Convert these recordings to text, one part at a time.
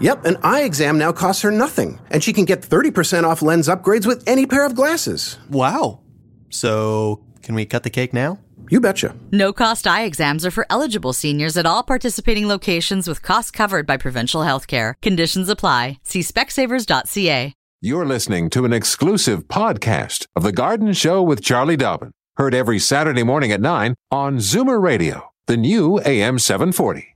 Yep, an eye exam now costs her nothing, and she can get 30% off lens upgrades with any pair of glasses. Wow. So, can we cut the cake now? You betcha. No cost eye exams are for eligible seniors at all participating locations with costs covered by provincial health care. Conditions apply. See specsavers.ca. You're listening to an exclusive podcast of The Garden Show with Charlie Dobbin, heard every Saturday morning at 9 on Zoomer Radio, the new AM 740.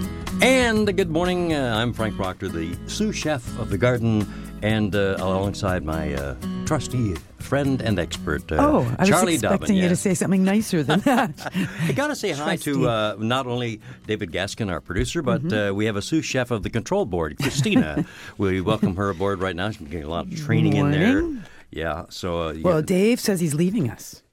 And good morning. Uh, I'm Frank Proctor, the sous chef of the garden, and uh, alongside my uh, trusty friend and expert, uh, Oh, I Charlie was expecting Dobbin. you to say something nicer than that. I got to say hi Trusty. to uh, not only David Gaskin, our producer, but Mm-hmm. uh, we have a sous chef of the control board, Christina. we welcome her aboard right now. She's getting a lot of training in there. Yeah. So. Uh, well, yeah. Dave says he's leaving us.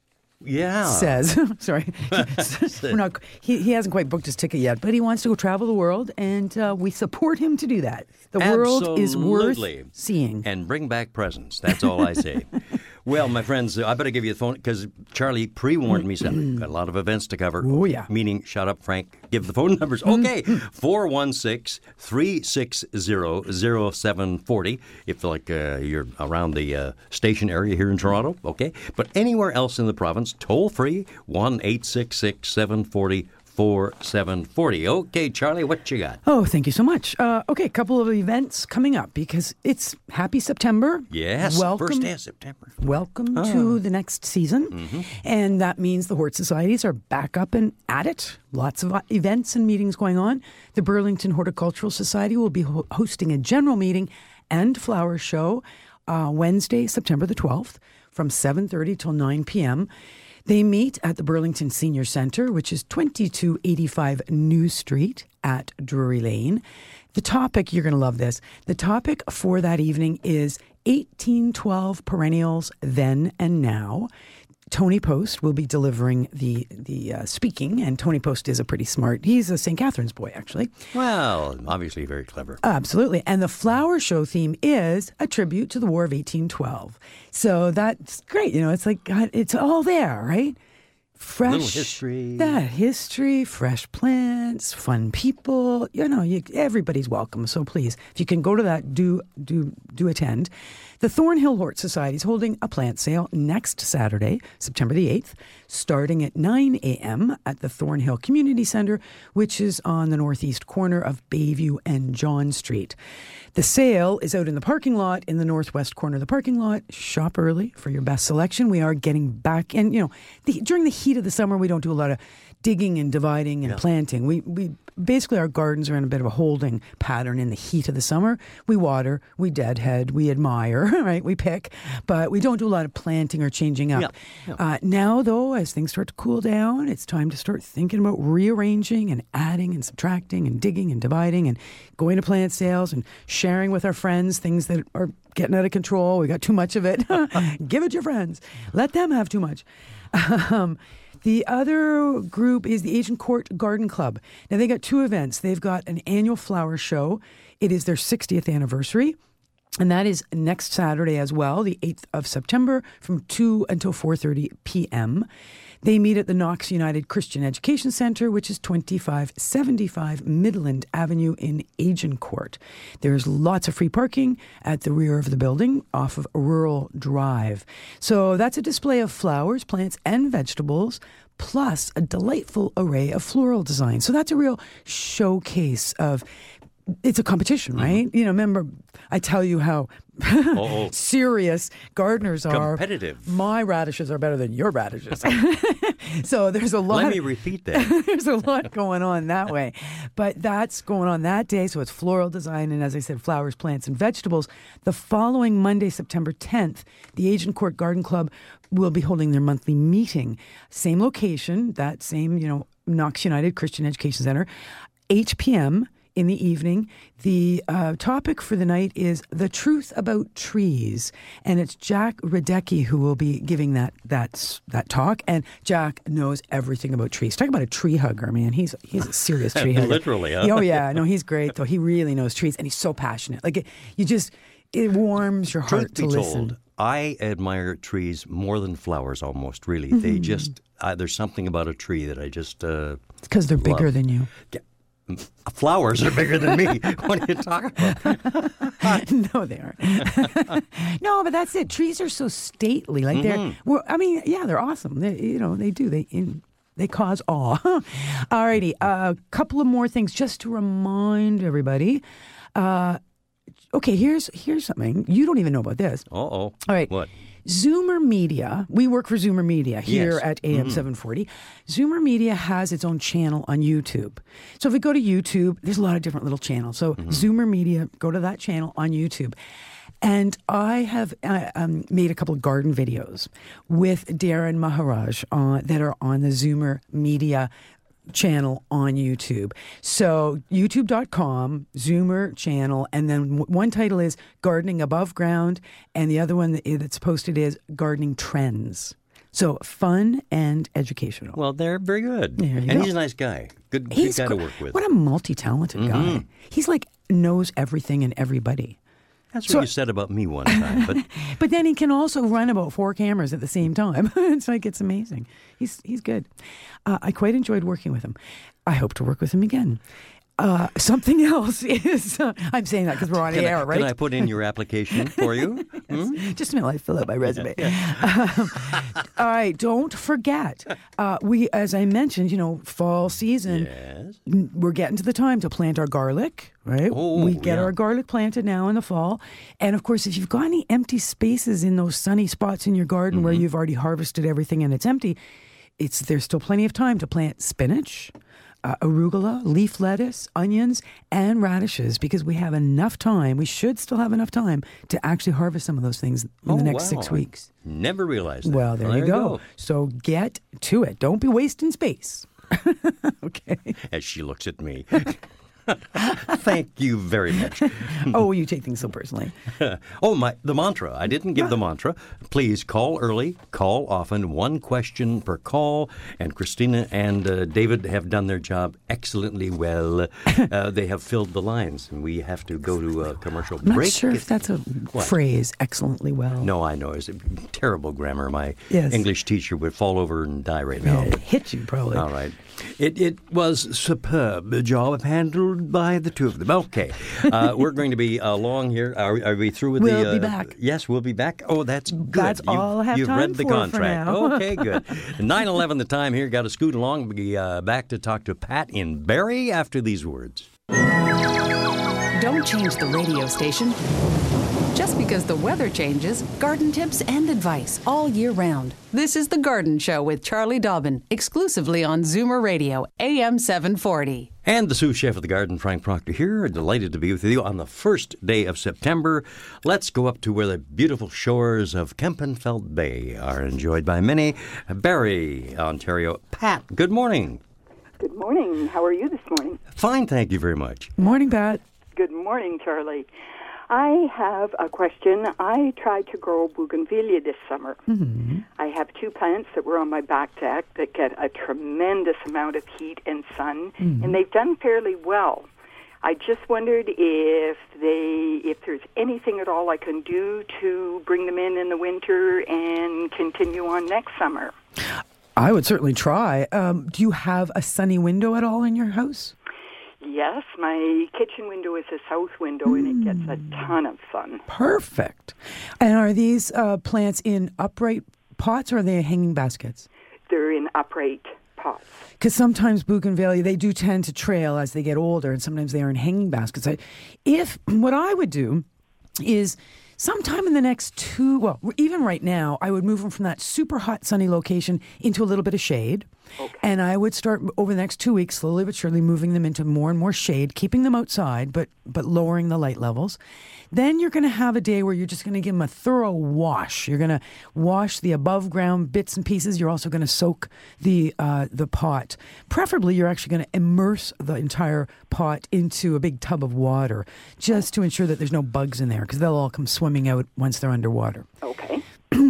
Yeah. Says, sorry, we're not. He, he hasn't quite booked his ticket yet, but he wants to go travel the world, and uh, we support him to do that. The world is worth seeing. And bring back presents. That's all I say. well, my friends, I better give you the phone because Charlie pre warned me something. Got a lot of events to cover. Oh, yeah. Mm-hmm. Meaning, shut up, Frank. Give the phone numbers. Okay. 416 360 0740. If like uh, you're around the uh, station area here in Toronto, okay. But anywhere else in the province, toll free 1 866 740 4740. Okay, Charlie, what you got? Oh, thank you so much. Uh, okay, a couple of events coming up because it's Happy September. Yes, welcome. first day of September. Welcome to the next season. And that means the Hort Societies are back up and at it. Lots of events and meetings going on. The Burlington Horticultural Society will be ho- hosting a general meeting and flower show uh, Wednesday, September the 12th from 7.30 till 9 p.m. They meet at the Burlington Senior Center, which is 2285 New Street at Drury Lane. The topic, you're going to love this. The topic for that evening is 1812 perennials then and now. Tony Post will be delivering the the uh, speaking, and Tony Post is a pretty smart. He's a St. Catharines boy, actually. Well, obviously very clever. Absolutely. And the flower show theme is a tribute to the War of 1812. So that's great. You know, it's like, God, it's all there, right? Fresh Little history. That history, fresh plants, fun people. You know, you, everybody's welcome. So please, if you can go to that, do do do attend. The Thornhill Hort Society is holding a plant sale next Saturday, September the 8th, starting at 9 a.m. at the Thornhill Community Center, which is on the northeast corner of Bayview and John Street. The sale is out in the parking lot in the northwest corner of the parking lot. Shop early for your best selection. We are getting back, and you know, the, during the heat of the summer, we don't do a lot of digging and dividing and planting. We we basically our gardens are in a bit of a holding pattern in the heat of the summer. We water, we deadhead, we admire, right? We pick, but we don't do a lot of planting or changing up. Uh, now, though, as things start to cool down, it's time to start thinking about rearranging and adding and subtracting and digging and dividing and going to plant sales and sharing with our friends things that are getting out of control. We got too much of it. Give it to your friends. Let them have too much. Um, the other group is the Agincourt Garden Club. Now, they got two events. They've got an annual flower show. It is their 60th anniversary. And that is next Saturday as well, the 8th of September from 2 until 4:30 p.m. They meet at the Knox United Christian Education Center, which is 2575 Midland Avenue in Agincourt. There's lots of free parking at the rear of the building off of Rural Drive. So that's a display of flowers, plants, and vegetables, plus a delightful array of floral designs. So that's a real showcase of it's a competition, Mm-hmm. right? You know, remember I tell you how Oh, serious gardeners are. Competitive. My radishes are better than your radishes. so there's a lot. Let me repeat that. there's a lot going on that way. But that's going on that day. So it's floral design and, as I said, flowers, plants, and vegetables. The following Monday, September 10th, the Agincourt Garden Club will be holding their monthly meeting. Same location, that same, you know, Knox United Christian Education Center, 8 p.m. in the evening. The uh, topic for the night is the truth about trees, and it's Jack Radecki who will be giving that that that talk. And Jack knows everything about trees. Talk about a tree hugger, man. He's he's a serious tree hugger. Literally, huh? Oh yeah, no, he's great though. He really knows trees, and he's so passionate. Like it, you just it warms your heart Truth to be listen. told, I admire trees more than flowers almost, really. They Mm-hmm. just, uh, there's something about a tree that I just, uh, because they're bigger than you. Flowers are bigger than me. what are you talking about? no, they aren't. no, but that's it. Trees are so stately. Like they're. Mm-hmm. Well, I mean, yeah, they're awesome. They, you know, they do. They. In, they cause awe. Alrighty, a couple of more things just to remind everybody. Uh, okay, here's here's something you don't even know about this. Uh oh. All right. What? Zoomer Media, we work for Zoomer Media here Yes. Mm-hmm. at AM 740. Zoomer Media has its own channel on YouTube. So if we go to YouTube, there's a lot of different little channels. So Mm-hmm. Zoomer Media, go to that channel on YouTube. And I have uh, um, made a couple of garden videos with Darren Maharaj uh, that are on the Zoomer Media channel on YouTube. So youtube.com, Zoomer channel, and then one title is Gardening Above Ground, and the other one that's posted is Gardening Trends. So fun and educational. Well, they're very good. And go. he's a nice guy. Good, good guy to work with. What a multi-talented mm-hmm. guy. He's like knows everything and everybody. That's so- what you said about me one time. But But then he can also run about four cameras at the same time. it's like it's amazing. He's he's good. Uh, I quite enjoyed working with him. I hope to work with him again. Uh, something else is uh, I'm saying that because we're on can, air, I, right? can I put in your application for you? Hmm? Just a minute, I fill out my resume. Um, all right, don't forget. Uh, we, as I mentioned, you know, fall season. Yes. n- We're getting to the time to plant our garlic, right? Oh, we get yeah. our garlic planted now in the fall, and of course, if you've got any empty spaces in those sunny spots in your garden where Mm-hmm. you've already harvested everything and it's empty, it's there's still plenty of time to plant spinach. Uh, arugula, leaf lettuce, onions, and radishes because we have enough time. We should still have enough time to actually harvest some of those things in Oh, the next wow. six weeks. Never realized that. Well, there, you go. So get to it. Don't be wasting space. okay. As she looks at me. Thank you very much. oh, you take things so personally. oh, my the mantra. I didn't give the mantra. Please call early, call often, one question per call. And Christina and uh, David have done their job excellently well. Uh, they have filled the lines, and we have to go to a commercial I'm not break. sure if that's a What? phrase excellently well. No, I know. It's a terrible grammar. My Yes. English teacher would fall over and die right now. It hit you probably. All right. It, it was superb a job handled by the two of them. Okay. Uh, we're going to be along here. Are, are we through with We'll the... be uh, back. Yes, we'll be back. Oh, that's good. That's You've- all I have You've time read the for for contract. now. okay, good. 9-11 the time here. Got to scoot along. We'll be uh, back to talk to Pat in Barrie after these words. Don't change the radio station. Just because the weather changes, garden tips and advice all year round. This is The Garden Show with Charlie Dobbin, exclusively on Zoomer Radio, AM 740. And the sous chef of the garden, Frank Proctor, here. Delighted to be with you on the first day of September. Let's go up to where the beautiful shores of Kempenfelt Bay are enjoyed by many. Barrie, Ontario. Pat, good morning. Good morning. How are you this morning? Fine, thank you very much. Morning, Pat. Good morning, Charlie. I have a question. I tried to grow bougainvillea this summer. Mm-hmm. I have two plants that were on my back deck that get a tremendous amount of heat and sun, and they've done fairly well. I just wondered if they, if there's anything at all I can do to bring them in in the winter and continue on next summer. I would certainly try. Um, do you have a sunny window at all in your house? Yes, my kitchen window is a south window, and it gets a ton of sun. Perfect. And are these uh, plants in upright pots or are they hanging baskets? They're in upright pots? because sometimes bougainvillea they do tend to trail as they get older, and sometimes they are in hanging baskets. I, if what I would do is sometime in the next two, well, even right now, I would move them from that super hot sunny location into a little bit of shade. And I would start over the next two weeks, slowly but surely, moving them into more and more shade, keeping them outside, but but lowering the light levels. Then you're going to have a day where you're just going to give them a thorough wash. You're going to wash the above ground bits and pieces. You're also going to soak the uh, the pot. Preferably, you're actually going to immerse the entire pot into a big tub of water, just to ensure that there's no bugs in there, because they'll all come swimming out once they're underwater Okay.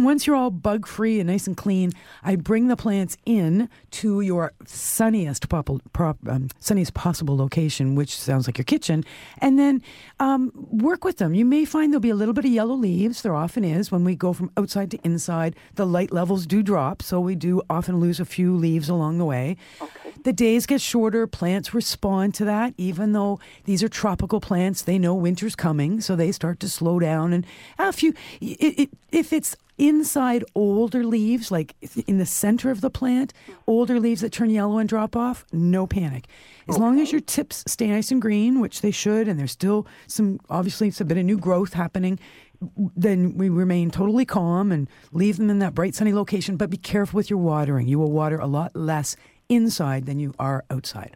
Once you're all bug free and nice and clean, I bring the plants in to your sunniest, pop- prop, um, sunniest possible location, which sounds like your kitchen, and then um, work with them. You may find there'll be a little bit of yellow leaves. There often is when we go from outside to inside. The light levels do drop, so we do often lose a few leaves along the way. Okay. The days get shorter. Plants respond to that, even though these are tropical plants. They know winter's coming, so they start to slow down. And a few, it, it, if it's inside older leaves, like in the center of the plant, older leaves that turn yellow and drop off, no panic. As long as your tips stay nice and green, which they should, and there's still some, obviously, it's a bit of new growth happening, then we remain totally calm and leave them in that bright, sunny location. But be careful with your watering. You will water a lot less inside than you are outside.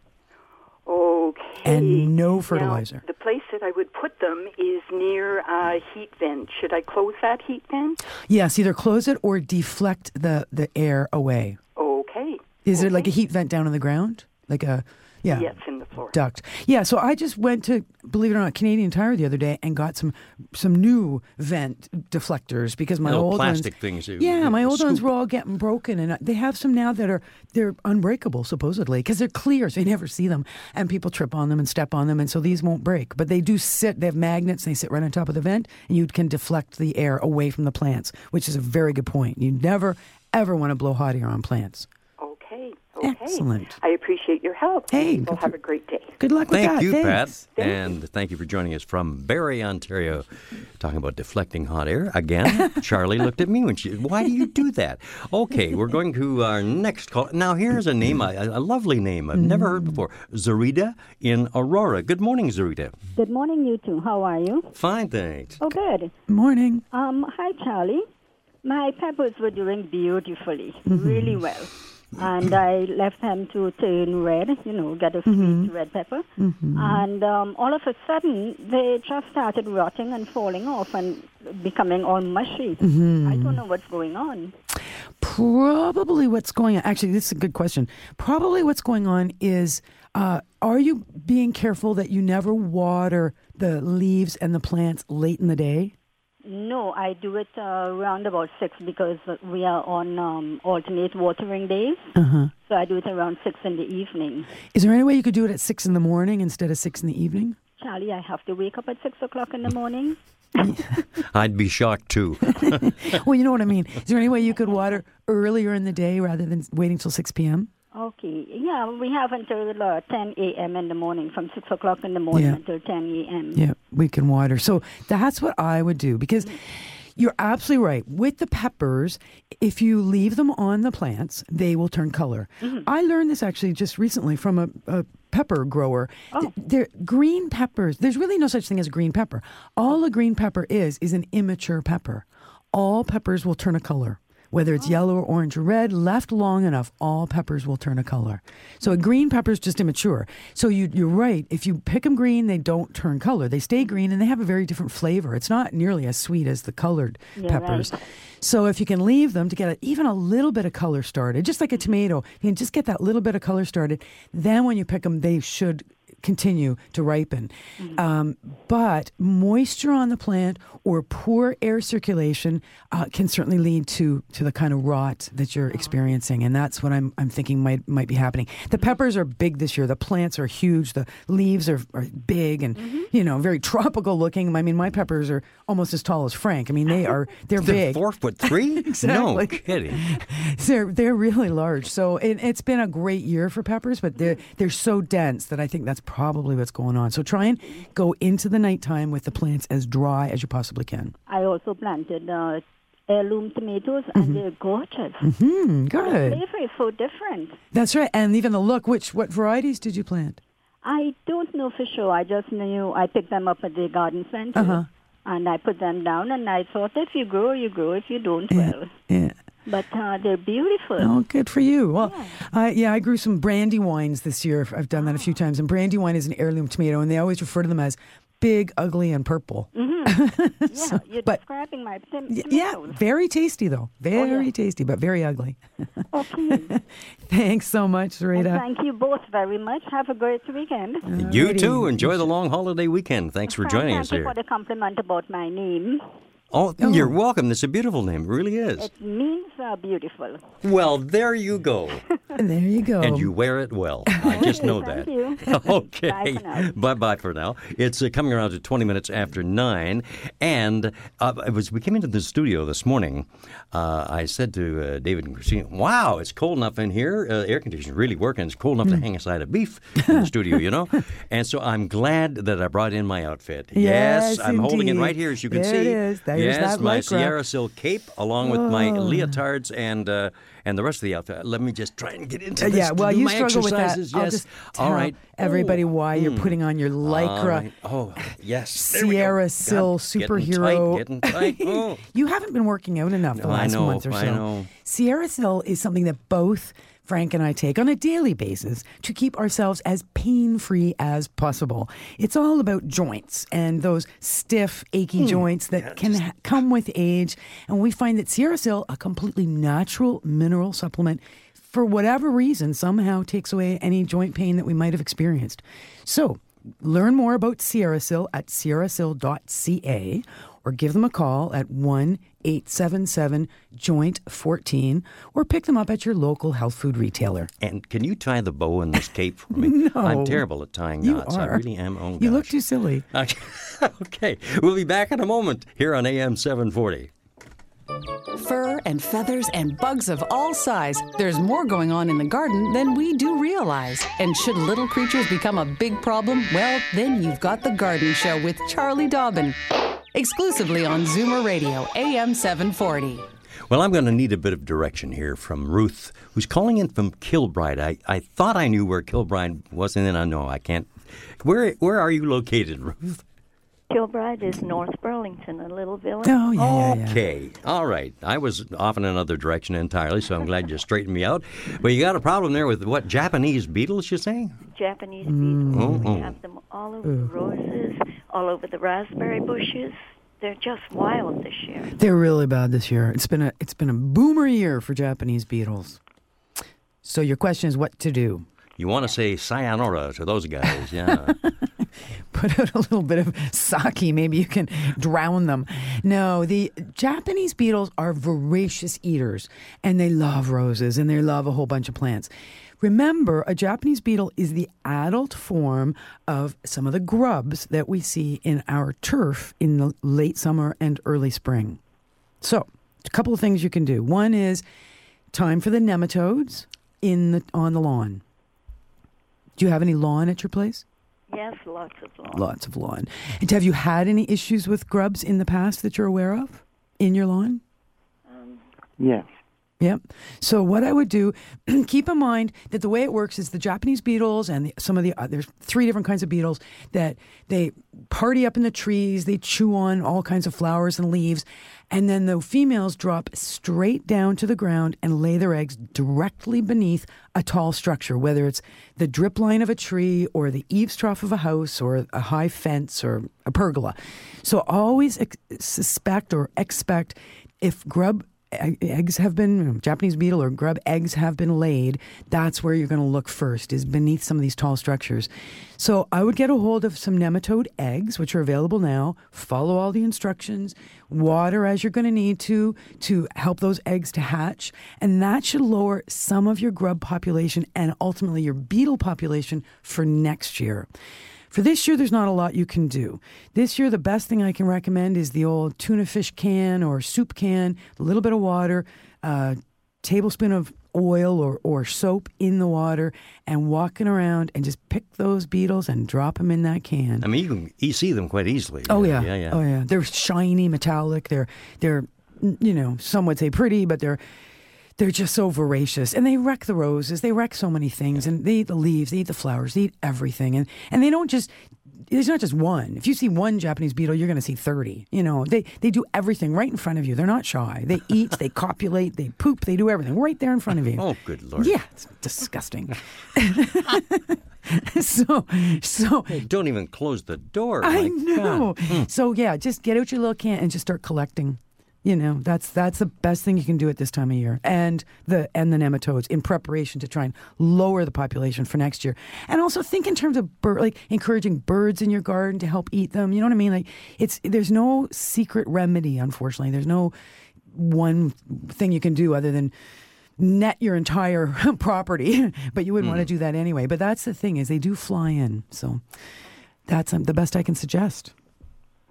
Okay. And no Now, fertilizer. the place that I would put them is near a heat vent. Should I close that heat vent? Yes, either close it or deflect the, the air away. Okay. Is it like a heat vent down on the ground? Like a, yeah. Yes, in the floor. duct. Yeah, so I just went to believe it or not Canadian Tire the other day and got some some new vent deflectors because my Little old plastic ones, things you- Yeah, my you old ones were all getting broken, and they have some now that are they're unbreakable supposedly because they're clear, so you never see them, and people trip on them and step on them, and so these won't break. But they do sit. They have magnets. And they sit right on top of the vent, and you can deflect the air away from the plants, which is a very good point. You never ever want to blow hot air on plants. Okay. Okay. Excellent. I appreciate your help. Hey, Well, good have for- a great day. Good luck with Thank that. you, Thanks. Pat. and thank you for joining us from Barrie, Ontario. Talking about deflecting hot air. Again, Charlie looked at me when she, why do you do that? Okay, we're going to our next call. Now, here's a name, a, a lovely name I've never heard before Zarita in Aurora. Good morning, Zarita. Good morning, you two. How are you? Fine, thanks. Oh, good. Morning. Um, hi, Charlie. My peppers were doing beautifully, really well. And I left them to turn red, you know, get a sweet red pepper. And um, all of a sudden, they just started rotting and falling off and becoming all mushy. I don't know what's going on. Probably what's going on. Actually, this is a good question. Probably what's going on is uh, are you being careful that you never water the leaves and the plants late in the day? No, I do it uh, around about six because we are on um, alternate watering days. Uh-huh. So I do it around six in the evening. Is there any way you could do it at six in the morning instead of six in the evening? Charlie, I have to wake up at six o'clock in the morning. I'd be shocked too. well, you know what I mean. Is there any way you could water earlier in the day rather than waiting till 6 p.m.? Okay. Yeah, we have until uh, 10 a.m. in the morning, from 6 o'clock in the morning Yeah. until 10 a.m. Yeah, we can water. So that's what I would do because you're absolutely right. With the peppers, if you leave them on the plants, they will turn color. I learned this actually just recently from a, a pepper grower. Th- They're green peppers. There's really no such thing as a green pepper. All a green pepper is is an immature pepper. All peppers will turn a color. Whether it's yellow or orange or red, left long enough, all peppers will turn a color. So a green pepper is just immature. So you, you're right. If you pick them green, they don't turn color. They stay green and they have a very different flavor. It's not nearly as sweet as the colored Yeah, peppers. right. So if you can leave them to get a, even a little bit of color started, just like a tomato, you can just get that little bit of color started. Then when you pick them, they should continue to ripen. Um, but moisture on the plant or poor air circulation uh, can certainly lead to to the kind of rot that you're experiencing, and that's what I'm I'm thinking might might be happening. The peppers are big this year. The plants are huge. The leaves are, are big and you know very tropical looking. I mean, my peppers are almost as tall as Frank. I mean, they are they're They're big. four foot three? No kidding. They're they're really large. So it, it's been a great year for peppers, but they're they're so dense that I think that's probably what's going on. So try and go into the nighttime with the plants as dry as you possibly can. I also planted uh, heirloom tomatoes, and they're gorgeous. Mm-hmm. The good. flavor is so different. That's right. And even the look. Which what varieties did you plant? I don't know for sure. I just knew I picked them up at the garden center. Uh-huh. And I put them down, and I thought if you grow, you grow. If you don't, well. Yeah. But uh, they're beautiful. Oh, good for you. Well, I yeah, I grew some brandywines this year. I've done that a few times. And brandywine is an heirloom tomato, and they always refer to them as big, ugly, and purple. yeah, you're but- describing my tom- tomatoes. Yeah, very tasty though. Very yeah. tasty, but very ugly. Okay. Thanks so much, and Rita. thank you both very much. Have a great weekend. You Alrighty. too. Enjoy the long holiday weekend. Thanks for Frank, joining thank us you for the compliment about my name. Oh, you're welcome. It's a beautiful name. It really is. It means uh, beautiful. Well, there you go. There you go. And you wear it well. I just know Thank that. you. okay. Bye for now. Bye bye for now. It's uh, coming around to 20 minutes after 9. And uh, it was, we came into the studio this morning. Uh, I said to uh, David and Christine, wow, it's cold enough in here. Uh, air conditioning really working. It's cold enough Hmm. to hang a side of beef in the studio, you know? And so I'm glad that I brought in my outfit. Yes, I'm holding it right here, as you can There see. it is. There's yes, that my lycra. SierraSil cape along with my Oh. leotards and uh, and the rest of the outfit. Let me just try and get into Uh, this. yeah, well, you struggle with that. exercises. I'll Yes. just tell All right. everybody Oh. why you're putting on your lycra right. Oh, yes. There. SierraSil getting superhero. Tight, getting tight. Oh. you haven't been working out enough the No, last know, month or so. I know. SierraSil is something that both Frank and I take on a daily basis to keep ourselves as pain free as possible. It's all about joints and those stiff, achy Hmm. joints that can ha- come with age. And we find that SierraSil, a completely natural mineral supplement, for whatever reason, somehow takes away any joint pain that we might have experienced. So, learn more about SierraSil at sierrasil.ca or give them a call at 1 877 Joint 14 or pick them up at your local health food retailer. And can you tie the bow in this cape for me? No. I'm terrible at tying knots. I really am. Oh, You look too silly. Okay. okay. We'll be back in a moment here on AM 740. Fur and feathers and bugs of all size. There's more going on in the garden than we do realize. And should little creatures become a big problem, well, then you've got The Garden Show with Charlie Dobbin. Exclusively on Zoomer Radio, AM 740. Well, I'm going to need a bit of direction here from Ruth, who's calling in from Kilbride. I, I thought I knew where Kilbride was, and then I know I can't. Where where are you located, Ruth? Kilbride is North Burlington, a little village. Oh, yeah, yeah, yeah. Okay, all right. I was off in another direction entirely, so I'm glad you straightened me out. But you got a problem there with what Japanese beetles? You're saying? Japanese Mm. beetles. Oh, oh. We have them all over the roses, all over the raspberry bushes. They're just wild this year. They're really bad this year. It's been a it's been a boomer year for Japanese beetles. So your question is what to do? You want to say sayonara to those guys, yeah. Put out a little bit of sake, maybe you can drown them. No, the Japanese beetles are voracious eaters and they love roses and they love a whole bunch of plants. Remember, a Japanese beetle is the adult form of some of the grubs that we see in our turf in the late summer and early spring. So, a couple of things you can do. One is time for the nematodes in the on the lawn. Do you have any lawn at your place? Yes, lots of lawn. Lots of lawn. And have you had any issues with grubs in the past that you're aware of in your lawn? Um, yes. Yep. So what I would do, keep in mind that the way it works is the Japanese beetles and the, some of the uh, there's three different kinds of beetles that they party up in the trees, they chew on all kinds of flowers and leaves, and then the females drop straight down to the ground and lay their eggs directly beneath a tall structure, whether it's the drip line of a tree or the eaves trough of a house or a high fence or a pergola. So always ex- suspect or expect if grub eggs have been Japanese beetle or grub eggs have been laid, that's where you're going to look first is beneath some of these tall structures. So I would get a hold of some nematode eggs, which are available now. Follow all the instructions. Water as you're going to need to to help those eggs to hatch, and that should lower some of your grub population and ultimately your beetle population for next year. For this year, there's not a lot you can do. This year, the best thing I can recommend is the old tuna fish can or soup can, a little bit of water, a tablespoon of oil or, or soap in the water, and walking around and just pick those beetles and drop them in that can. I mean, you can you see them quite easily. Oh yeah. yeah, yeah. Oh yeah. They're shiny, metallic. They're they're you know, some would say pretty, but they're they're just so voracious and they wreck the roses they wreck so many things and they eat the leaves they eat the flowers they eat everything and and they don't just there's not just one if you see one japanese beetle you're going to see 30 you know they they do everything right in front of you they're not shy they eat they copulate they poop they do everything right there in front of you Oh, good lord. yeah it's disgusting so so Don't even close the door. I know. Hmm. So yeah, just get out your little can and just start collecting. You know, that's that's the best thing you can do at this time of year, and the and the nematodes in preparation to try and lower the population for next year, and also think in terms of bird, like encouraging birds in your garden to help eat them. You know what I mean? Like it's there's no secret remedy, unfortunately. There's no one thing you can do other than net your entire property, but you wouldn't want to do that anyway. But that's the thing is they do fly in, so that's um, the best I can suggest.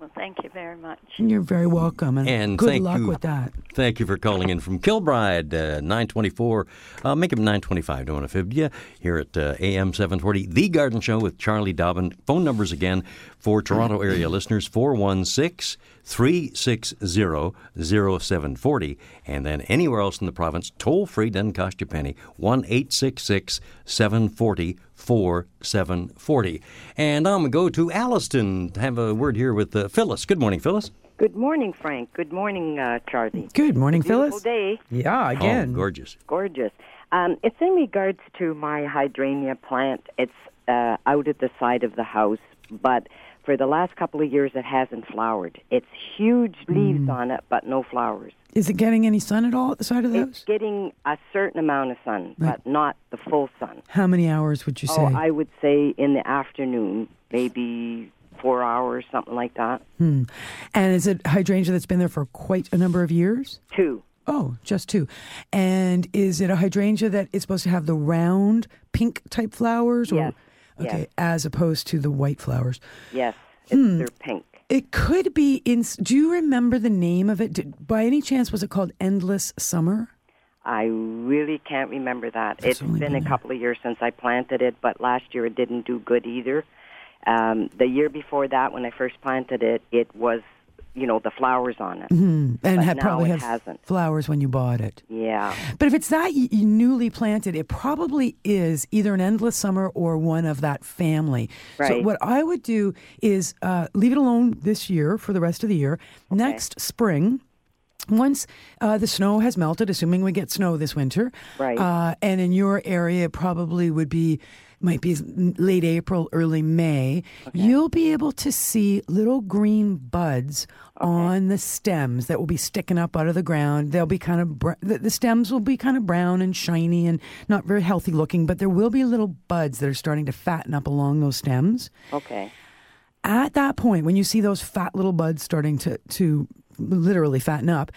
Well, thank you very much. You're very welcome, and, And good thank luck you. with that. Thank you for calling in from Kilbride, uh, 924. Uh, make it 925, don't want to fib you. Here at uh, AM 740, The Garden Show with Charlie Dobbin. Phone numbers again for Toronto area listeners 416 360 0740. And then anywhere else in the province, toll free, doesn't cost you a penny, 1 866 740 4740. And I'm going to go to Alliston to have a word here with uh, Phyllis. Good morning, Phyllis. Good morning, Frank. Good morning, uh, Charlie. Good morning, Beautiful Phyllis. day. Yeah, again. Oh, gorgeous. Gorgeous. Um, it's in regards to my hydrangea plant. It's uh, out at the side of the house, but for the last couple of years it hasn't flowered. It's huge leaves Mm. on it, but no flowers. Is it getting any sun at all at the side of the It's getting a certain amount of sun, but not the full sun. How many hours would you say? Oh, I would say in the afternoon, maybe four hours, something like that. Hmm. And is it hydrangea that's been there for quite a number of years? Two. Oh, just two. And is it a hydrangea that is supposed to have the round pink type flowers? Or, Yes. Okay, Yes. as opposed to the white flowers. Yes, it's, Hmm. they're pink. It could be in. Do you remember the name of it? Did, by any chance, was it called Endless Summer? I really can't remember that. It's It's been a couple of years since I planted it, but last year it didn't do good either. Um, the year before that, when I first planted it, it was, you know, the flowers on it. hmm And had probably it had hasn't. flowers when you bought it. Yeah. But if it's that y- y- newly planted, it probably is either an endless summer or one of that family. So what I would do is uh, leave it alone this year for the rest of the year. Next spring. Once uh, the snow has melted, assuming we get snow this winter, Right. Uh, and in your area, it probably would be might be late April, early May. You'll be able to see little green buds on the stems that will be sticking up out of the ground. They'll be kind of br- the, the stems will be kind of brown and shiny and not very healthy looking, but there will be little buds that are starting to fatten up along those stems Okay. at that point, when you see those fat little buds starting to, to literally fatten up,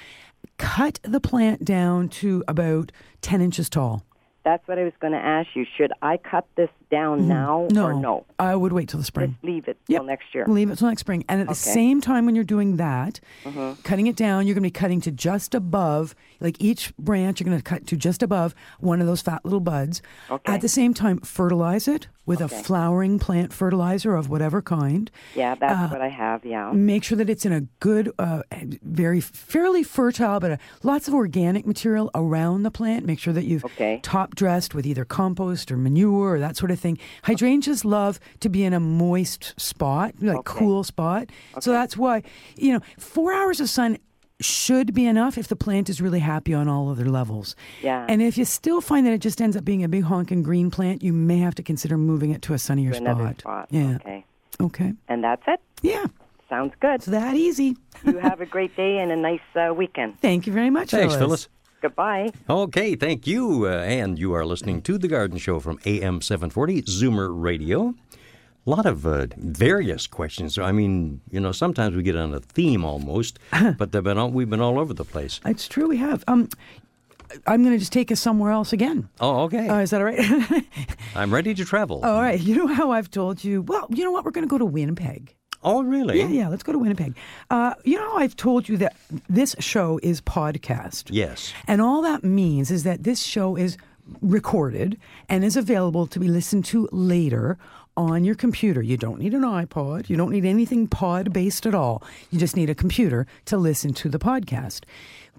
cut the plant down to about 10 inches tall. That's what I was going to ask you. Should I cut this down now Mm-hmm. no, or no? I would wait till the spring. Just leave it Yep. till next year. Leave it till next spring. And at the same time, when you're doing that, Mhm. cutting it down, you're going to be cutting to just above, like each branch, you're going to cut to just above one of those fat little buds. Okay. At the same time, fertilize it with a flowering plant fertilizer of whatever kind. Yeah, that's Uh, what I have. Yeah. Make sure that it's in a good, uh, very fairly fertile, but uh lots of organic material around the plant. Make sure that you've okay. top dressed with either compost or manure or that sort of thing. Hydrangeas love to be in a moist spot, like cool spot. So that's why, you know, four hours of sun should be enough if the plant is really happy on all other levels. Yeah. And if you still find that it just ends up being a big honking green plant, you may have to consider moving it to a sunnier To another spot. spot. Yeah. Okay. Okay. And that's it? Yeah. Sounds good. It's that easy. you have a great day and a nice uh, weekend. Thank you very much, Thanks, Phyllis. Goodbye. Okay, thank you. Uh, and you are listening to The Garden Show from AM 740, Zoomer Radio. A lot of uh, various questions. I mean, you know, sometimes we get on a theme almost, but they've been all, we've been all over the place. It's true, we have. Um, I'm going to just take us somewhere else again. Oh, okay. Uh, is that all right? I'm ready to travel. all right. You know how I've told you? Well, you know what? We're going to go to Winnipeg. Oh, really? Yeah, yeah. Let's go to Winnipeg. Uh, you know, I've told you that this show is podcast. Yes. And all that means is that this show is recorded and is available to be listened to later on your computer. You don't need an iPod. You don't need anything pod based at all. You just need a computer to listen to the podcast.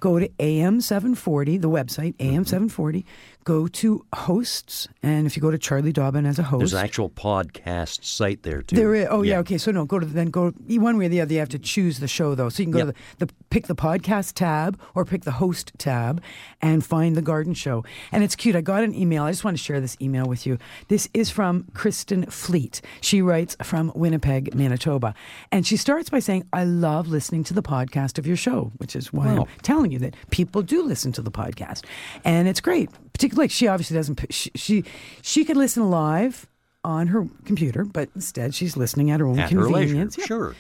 go to AM740, the website, AM740, go to hosts, and if you go to Charlie Dobbin as a host. There's an actual podcast site there too. There is. Oh yeah. Okay. So no, go to then go one way or the other. You have to choose the show though. So you can go Yep. to the, the pick the podcast tab or pick the host tab and find the Garden Show. And it's cute. I got an email. I just want to share this email with you. This is from Kristen Fleet. She writes from Winnipeg, Manitoba, and she starts by saying, "I love listening to the podcast of your show," which is why Wow. I'm telling you that people do listen to the podcast, and it's great. Particularly, like, she obviously doesn't. She she, she could listen live on her computer, but instead she's listening at her own At her leisure, convenience. Yeah. sure.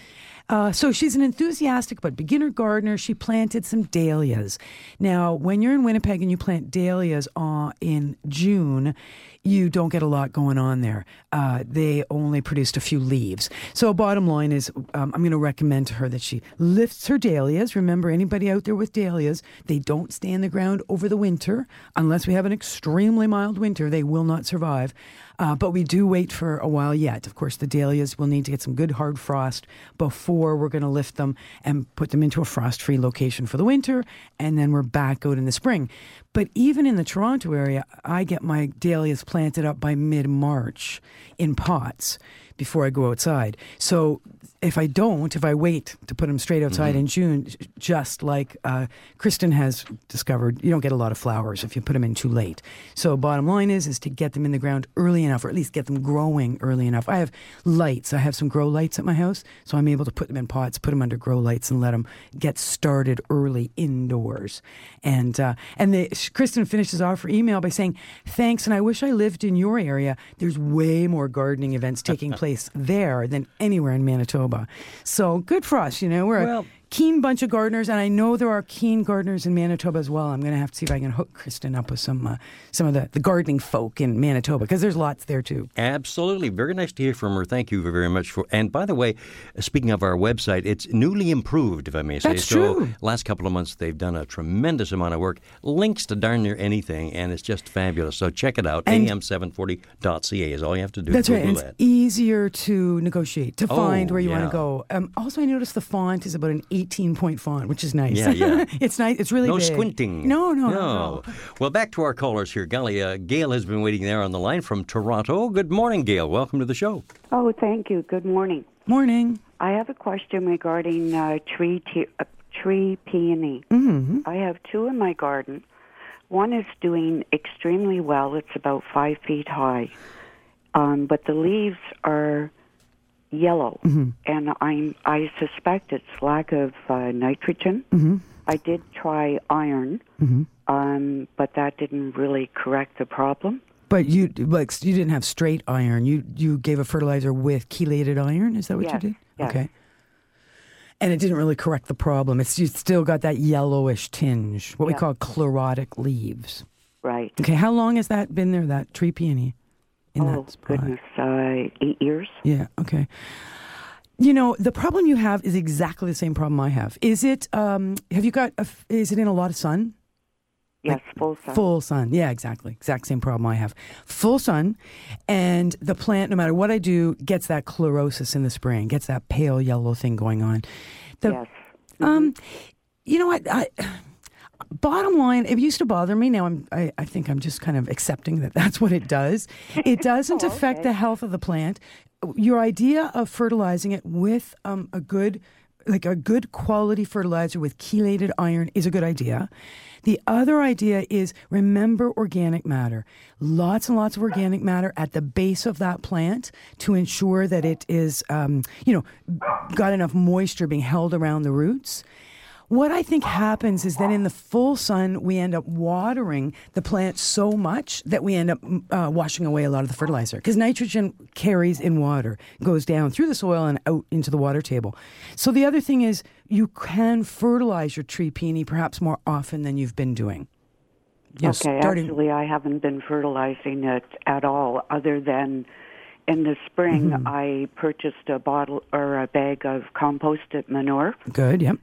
Uh, so she's an enthusiastic but beginner gardener. She planted some dahlias. Now, when you're in Winnipeg and you plant dahlias uh, in June, you don't get a lot going on there. Uh, they only produced a few leaves. So, bottom line is, um, I'm going to recommend to her that she lifts her dahlias. Remember, anybody out there with dahlias, they don't stay in the ground over the winter unless we have an extremely mild winter. They will not survive. Uh, but we do wait for a while yet. Of course, the dahlias will need to get some good hard frost before we're going to lift them and put them into a frost free location for the winter. And then we're back out in the spring. But even in the Toronto area, I get my dahlias planted up by mid March in pots before I go outside. So if I don't, if I wait to put them straight outside Mm-hmm. in June, just like uh, Kristen has discovered, you don't get a lot of flowers if you put them in too late. So bottom line is, is to get them in the ground early enough, or at least get them growing early enough. I have lights. I have some grow lights at my house, so I'm able to put them in pots, put them under grow lights, and let them get started early indoors. And uh, and the, Kristen finishes off her email by saying, "Thanks, and I wish I lived in your area. There's way more gardening events taking place there than anywhere in Manitoba. So good for us. You know, we're Well- keen bunch of gardeners, and I know there are keen gardeners in Manitoba as well. I'm going to have to see if I can hook Kristen up with some uh, some of the, the gardening folk in Manitoba because there's lots there too. Absolutely. Very nice to hear from her. Thank you very much for. And by the way, speaking of our website, it's newly improved, if I may say. That's so, true. last couple of months, they've done a tremendous amount of work. Links to darn near anything, and it's just fabulous. So check it out. And- am740.ca is all you have to do. That's right. And it's easier to negotiate, to find Oh, where you want to go. Um, also, I noticed the font is about an 18 point font, which is nice. Yeah, yeah. it's nice. It's really no big. squinting. No, no, no. no. Well, back to our callers here. Golly, uh, Gail has been waiting there on the line from Toronto. Good morning, Gail. Welcome to the show. Oh, thank you. Good morning. Morning. I have a question regarding uh, tree te- uh, tree peony. Mm-hmm. I have two in my garden. One is doing extremely well. It's about five feet high, um, but the leaves are yellow, Mm-hmm. and I'm I suspect it's lack of uh, nitrogen. Mm-hmm. I did try iron, Mm-hmm. um, but that didn't really correct the problem. But you like you didn't have straight iron. You you gave a fertilizer with chelated iron. Is that what Yes, you did? yes. Okay. And it didn't really correct the problem. It's you still got that yellowish tinge, what we call chlorotic leaves. Right. Okay, how long has that been there? That tree peony in oh that spot? goodness, uh, eight years. Yeah. Okay. You know, the problem you have is exactly the same problem I have. Is it? Um, have you got? A, is it in a lot of sun? Yes, full sun. Full sun. Yeah, exactly. Exact same problem I have. Full sun, and the plant, no matter what I do, gets that chlorosis in the spring, gets that pale yellow thing going on. The, yes. Um, you know what? I, bottom line, it used to bother me. Now I'm, I, I think I'm just kind of accepting that that's what it does. It doesn't Oh, affect the health of the plant. Your idea of fertilizing it with um, a good, like a good quality fertilizer with chelated iron is a good idea. The other idea is remember organic matter. Lots and lots of organic matter at the base of that plant to ensure that it is, um, you know, got enough moisture being held around the roots. What I think happens is that in the full sun, we end up watering the plant so much that we end up uh, washing away a lot of the fertilizer because nitrogen carries in water, goes down through the soil and out into the water table. So the other thing is you can fertilize your tree peony perhaps more often than you've been doing. You know, okay, starting- actually, I haven't been fertilizing it at all, other than in the spring Mm-hmm. I purchased a bottle or a bag of composted manure Good, yep.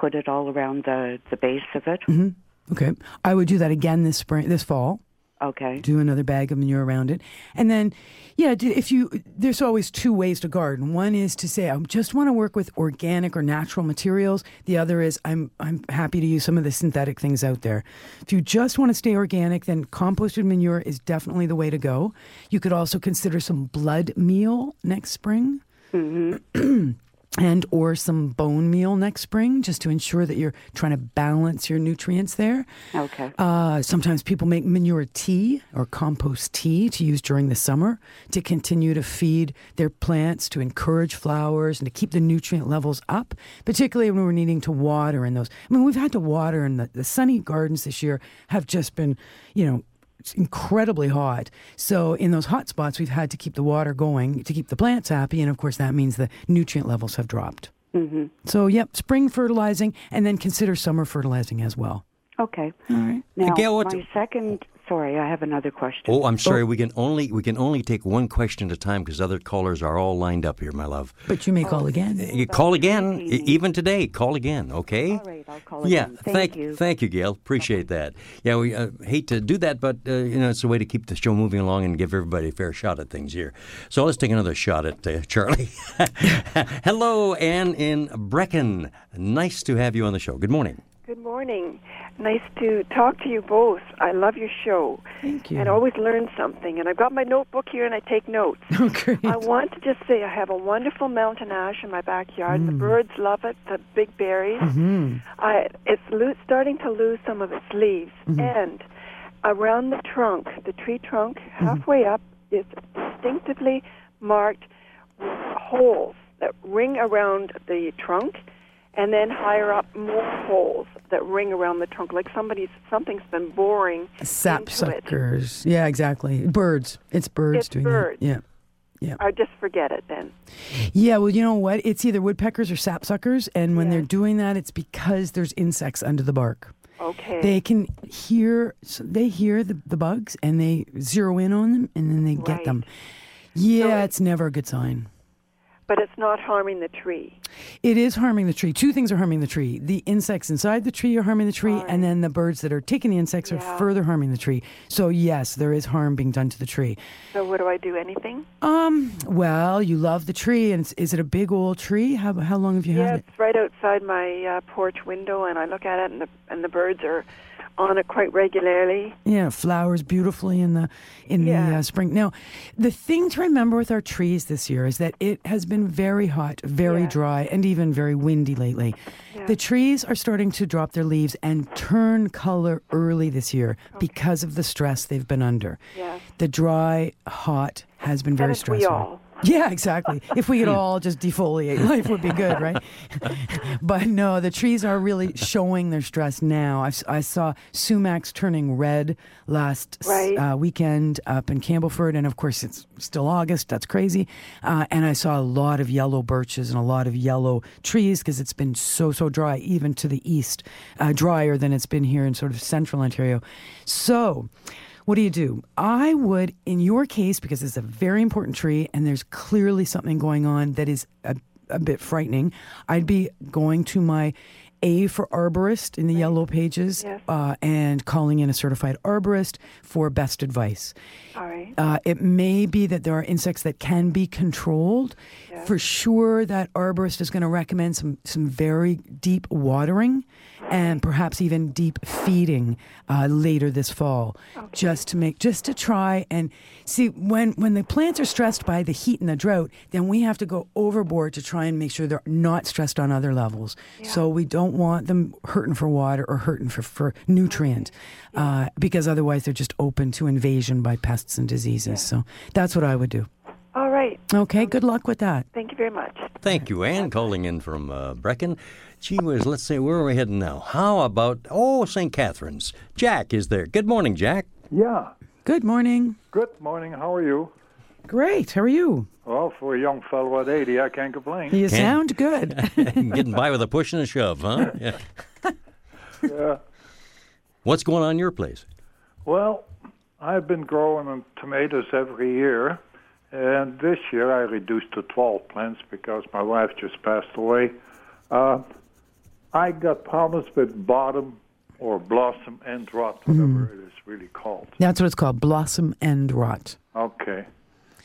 Put it all around the the base of it. hmm Okay. I would do that again this spring, this fall. Okay. Do another bag of manure around it. And then, yeah, if you, there's always two ways to garden. One is to say, I just want to work with organic or natural materials. The other is, I'm, I'm happy to use some of the synthetic things out there. If you just want to stay organic, then composted manure is definitely the way to go. You could also consider some blood meal next spring. and or some bone meal next spring just to ensure that you're trying to balance your nutrients there. Okay. Uh, sometimes people make manure tea or compost tea to use during the summer to continue to feed their plants, to encourage flowers, and to keep the nutrient levels up, particularly when we're needing to water in those. I mean, we've had to water, and the, the sunny gardens this year have just been, you know, it's incredibly hot. So in those hot spots, we've had to keep the water going to keep the plants happy, and of course that means the nutrient levels have dropped. hmm So yep, spring fertilizing, and then consider summer fertilizing as well. Okay. All right. Now, Gail, what- my second. Sorry, I have another question. Oh, I'm sorry. We can only we can only take one question at a time because other callers are all lined up here, my love. But you may call again. You call again, even today. Call again, okay? All right, I'll call Yeah, again. Thank, you. thank you, Gail. Appreciate that. Yeah, we uh, hate to do that, but uh, you know it's a way to keep the show moving along and give everybody a fair shot at things here. So let's take another shot at uh, Charlie. Hello, Anne in Brechin. Nice to have you on the show. Good morning. Good morning. Nice to talk to you both. I love your show. Thank you. And always learn something. And I've got my notebook here and I take notes. Oh, great. I want to just say I have a wonderful mountain ash in my backyard. The mm. birds love it, the big berries. Mm-hmm. I, it's lo- starting to lose some of its leaves. Mm-hmm. And around the trunk, the tree trunk, mm-hmm. halfway up, is distinctively marked holes that ring around the trunk. And then higher up, more holes that ring around the trunk, like somebody's something's been boring Sap into it. suckers. Yeah, exactly. Birds. It's birds It's doing birds. that. Yeah. Yeah. I just forget it then. Yeah, well, you know what? It's either woodpeckers or sapsuckers, and when they're doing that, it's because there's insects under the bark. Okay. They can hear so they hear the, the bugs and they zero in on them and then they get Right. them. Yeah, it's never a good sign. But it's not harming the tree. It is harming the tree. Two things are harming the tree. The insects inside the tree are harming the tree, and then the birds that are taking the insects are further harming the tree. So yes, there is harm being done to the tree. So what do I do? Anything? Um, well, you love the tree, and it's, is it a big old tree? How how long have you yeah, had it? Yeah, it's right outside my uh, porch window, and I look at it, and the and the birds are on it quite regularly. Yeah, flowers beautifully in the in the uh, spring. Now, the thing to remember with our trees this year is that it has been very hot, very dry, and even very windy lately. The trees are starting to drop their leaves and turn color early this year because of the stress they've been under. Yes. The dry, hot has been very And if we stressful. All. Yeah, exactly. if we could all just defoliate, life would be good, right? but no, the trees are really showing their stress now. I've, I saw sumacs turning red last Right. uh, weekend up in Campbellford, and of course it's still August. That's crazy. Uh, and I saw a lot of yellow birches and a lot of yellow trees because it's been so so dry, even to the east, uh, drier than it's been here in sort of central Ontario. So. What do you do? I would, in your case, because it's a very important tree and there's clearly something going on that is a, a bit frightening, I'd be going to my A for arborist in the yellow pages uh, and calling in a certified arborist for best advice. All right. Uh, it may be that there are insects that can be controlled. For sure, that arborist is going to recommend some, some very deep watering and perhaps even deep feeding uh, later this fall, just to make just to try and see when when the plants are stressed by the heat and the drought, then we have to go overboard to try and make sure they're not stressed on other levels. So we don't want them hurting for water or hurting for for nutrient, uh, because otherwise they're just open to invasion by pests and diseases. So that's what I would do. All right. Okay, good luck with that. Thank you very much. Thank you, Anne, calling in from uh, Brechin. Gee whiz, let's see, where are we heading now? How about, oh, St. Catharines. Jack is there. Good morning, Jack. Yeah. Good morning. Good morning. How are you? Great. How are you? Well, for a young fellow at 80, I can't complain. You sound good. Getting by with a push and a shove, huh? Yeah. yeah. What's going on in your place? Well, I've been growing tomatoes every year, and this year I reduced to 12 plants because my wife just passed away. Uh, I got problems with bottom or blossom end rot, whatever it is really called. That's what it's called, blossom end rot. Okay.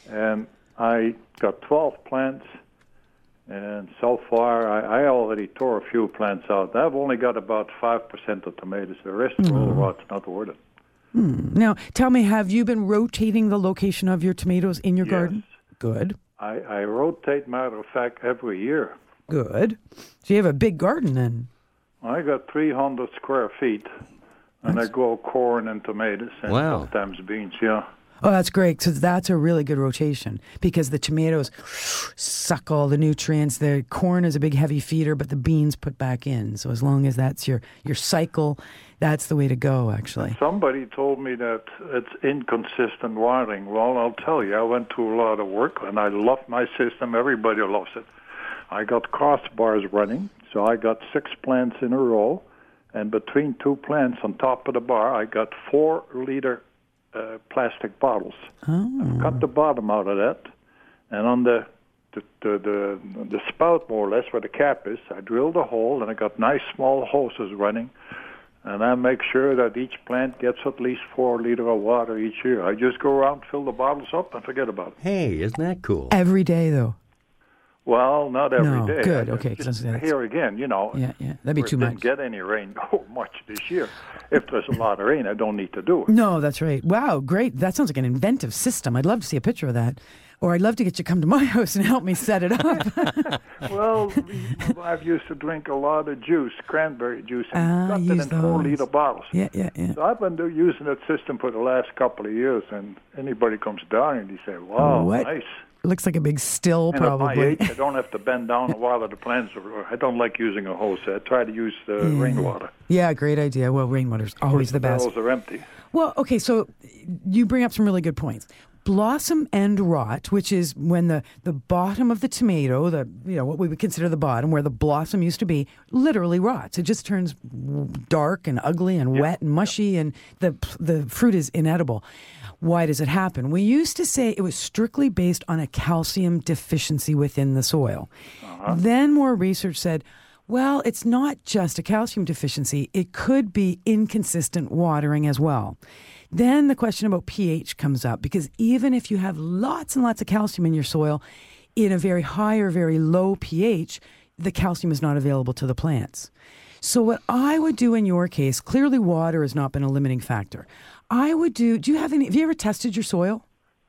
And I got 12 plants, and so far I, I already tore a few plants out. I've only got about 5% of tomatoes. The rest are all Mm. rot's not worth it. Hmm. Now, tell me, have you been rotating the location of your tomatoes in your Yes. garden? Good, I, I rotate, matter of fact, every year. good. So you have a big garden then. I got 300 square feet, and I grow corn and tomatoes and Wow. sometimes beans, yeah. Oh, that's great. So that's a really good rotation because the tomatoes suck all the nutrients. The corn is a big heavy feeder, but the beans put back in. So as long as that's your your cycle, that's the way to go. Actually, Somebody told me that it's inconsistent wiring. Well, I'll tell you, I went through a lot of work, and I love my system. Everybody loves it. I got crossbars running, so I got six plants in a row, and between two plants on top of the bar, I got four liter uh, plastic bottles. Oh. Cut the bottom out of that, and on the the, the the the spout more or less where the cap is, I drilled a hole, and I got nice small hoses running and I make sure that each plant gets at least four liter of water each year. I just go around, fill the bottles up, and forget about it. Hey, isn't that cool? every day though. Well, not every No, day. good, I okay, Just, here again, you know. Yeah, yeah, that'd be too didn't much. get any rain oh, much this year. If there's a lot of rain, I don't need to do it. No, that's right. Wow, great. That sounds like an inventive system. I'd love to see a picture of that. Or I'd love to get you to come to my house and help me set it up. well, I've used to drink a lot of juice, cranberry juice, and Ah, got it in four liter bottles. yeah, yeah, yeah. So I've been using that system for the last couple of years, and anybody comes down and they say, "Wow, what? nice." Looks like a big still, And at my probably. age, I don't have to bend down and water the plants. Or I don't like using a hose. I try to use the Yeah. rainwater. Yeah, great idea. Well, rainwater's always the best. The barrels are empty. Well, okay, so you bring up some really good points. Blossom end rot, which is when the, the bottom of the tomato, the you know what we would consider the bottom, where the blossom used to be, literally rots. It just turns dark and ugly and wet and mushy, and the the fruit is inedible. Why does it happen? We used to say it was strictly based on a calcium deficiency within the soil. Uh-huh. Then more research said, well, it's not just a calcium deficiency, it could be inconsistent watering as well. Then the question about pH comes up because even if you have lots and lots of calcium in your soil, in a very high or very low pH, the calcium is not available to the plants. So, what I would do in your case, clearly water has not been a limiting factor. I would do, do you have any, have you ever tested your soil?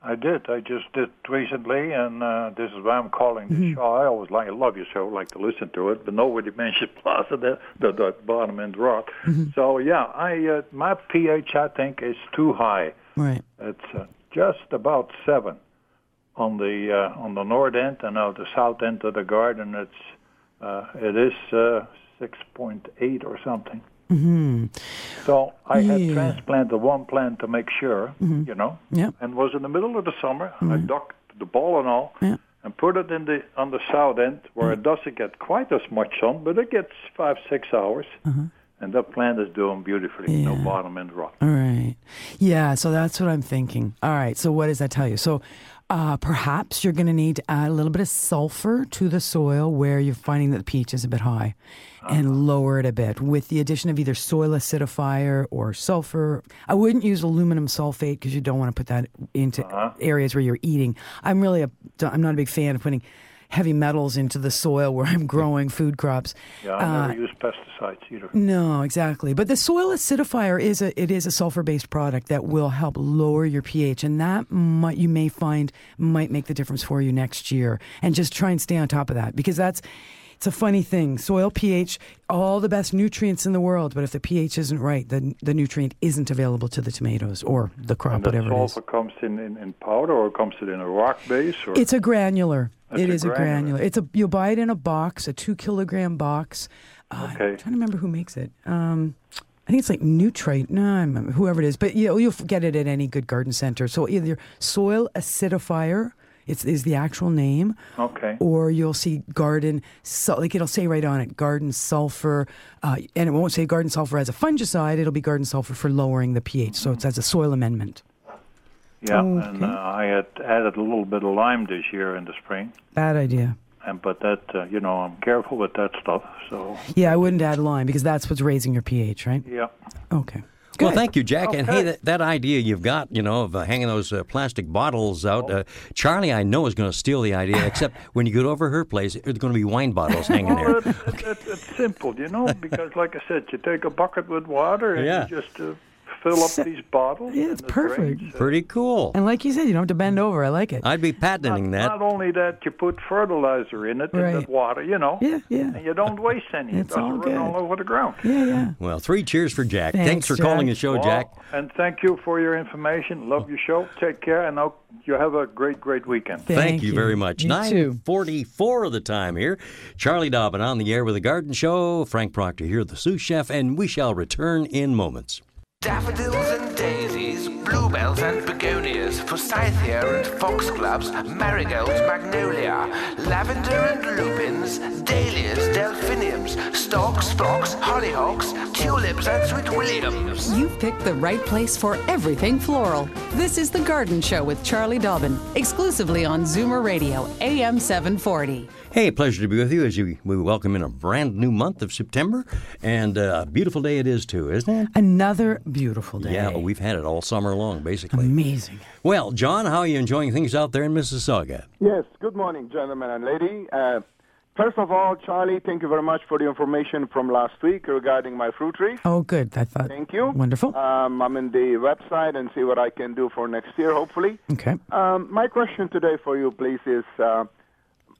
I did. I just did recently, and uh, this is why I'm calling Mm-hmm. show. I always like, I love your show, like to listen to it, but nobody mentioned Plaza, the, the, the bottom end rock. Mm-hmm. So yeah, I uh, my pH I think is too high. Right. It's uh, just about seven on the uh, on the north end, and on the south end of the garden, it's uh, it is uh, six point eight or something. Hmm So I had transplanted one plant to make sure, Mhm. you know, Yep. and was in the middle of the summer. I dug the ball and all, Yeah. and put it in the on the south end where it doesn't get quite as much sun, but it gets five six hours, and that plant is doing beautifully. No bottom end rot. All right. Yeah, so that's what I'm thinking. All right, so what does that tell you? So uh, perhaps you're going to need to add a little bit of sulfur to the soil where you're finding that the pH is a bit high and lower it a bit with the addition of either soil acidifier or sulfur. I wouldn't use aluminum sulfate because you don't want to put that into areas where you're eating. I'm really a, I'm not a big fan of putting heavy metals into the soil where I'm growing food crops. Yeah, I Uh, never use pesticides either. no, exactly. But the soil acidifier is a it is a sulfur based product that will help lower your pH, and that might you may find might make the difference for you next year. And just try and stay on top of that because that's it's a funny thing. Soil pH, all the best nutrients in the world, but if the pH isn't right, the the nutrient isn't available to the tomatoes or the crop, whatever it is. comes in, in, in powder, or comes it in a rock base, or It's a granular. It's It a is a granular. granular. It's a you'll buy it in a box, a two kilogram box. Uh, Okay. I'm trying to remember who makes it. Um, I think it's like Nutrite. No, I remember whoever it is, but you know, you'll get it at any good garden center. So either soil acidifier, it's is the actual name, okay. or you'll see garden so like it'll say right on it garden sulfur, uh, and it won't say garden sulfur as a fungicide. It'll be garden sulfur for lowering the pH. So it's as a soil amendment. Yeah, and uh, I had added a little bit of lime this year in the spring, Bad idea. and but that uh, you know I'm careful with that stuff. So Yeah, I wouldn't add lime because that's what's raising your pH, right? yeah. Okay. Well, thank you, Jack. And hey, that, that idea you've got, you know, of uh, hanging those uh, plastic bottles out, uh, Charlie, I know is going to steal the idea. except when you get over her place, there's going to be wine bottles hanging Well, there. it's, it's, it's simple, you know, because like I said, you take a bucket with water and Yeah. you just uh, fill up these bottles. Yeah, it's perfect. drains. Pretty cool. And like you said, you don't have to bend over. I like it. I'd be patenting that. Not only that, you put fertilizer in it, in Right. that water, you know. Yeah, yeah. And you don't waste any. It's it doesn't all run good. all over the ground. Yeah, yeah. Well, three cheers for Jack. Thanks, Thanks, for Jack. calling the show, Well, Jack. And thank you for your information. Love your show. Take care, and I'll, you have a great, great weekend. Thank, you, very much. You 944 of the time here. Charlie Dobbin on the air with the Garden Show. Frank Proctor here, the sous chef, and we shall return in moments. Daffodils and daisies, bluebells and begonias, forsythia and foxgloves, marigolds, magnolia, lavender and lupins, dahlias, delphiniums, stocks, phlox, hollyhocks, tulips and sweet williams. You've picked the right place for everything floral. This is The Garden Show with Charlie Dobbin, exclusively on Zoomer Radio, AM 740. Hey, pleasure to be with you as you, we welcome in a brand new month of September. And uh, a beautiful day it is, too, isn't it? Another beautiful day. Yeah, well, we've had it all summer long, basically. Amazing. Well, John, how are you enjoying things out there in Mississauga? Yes, good morning, gentlemen and lady. Uh, first of all, Charlie, thank you very much for the information from last week regarding my fruit trees. Oh, good. I thought. Thank you. Wonderful. Um, I'm in the website and see what I can do for next year, hopefully. Okay. Um, my question today for you, please, is uh,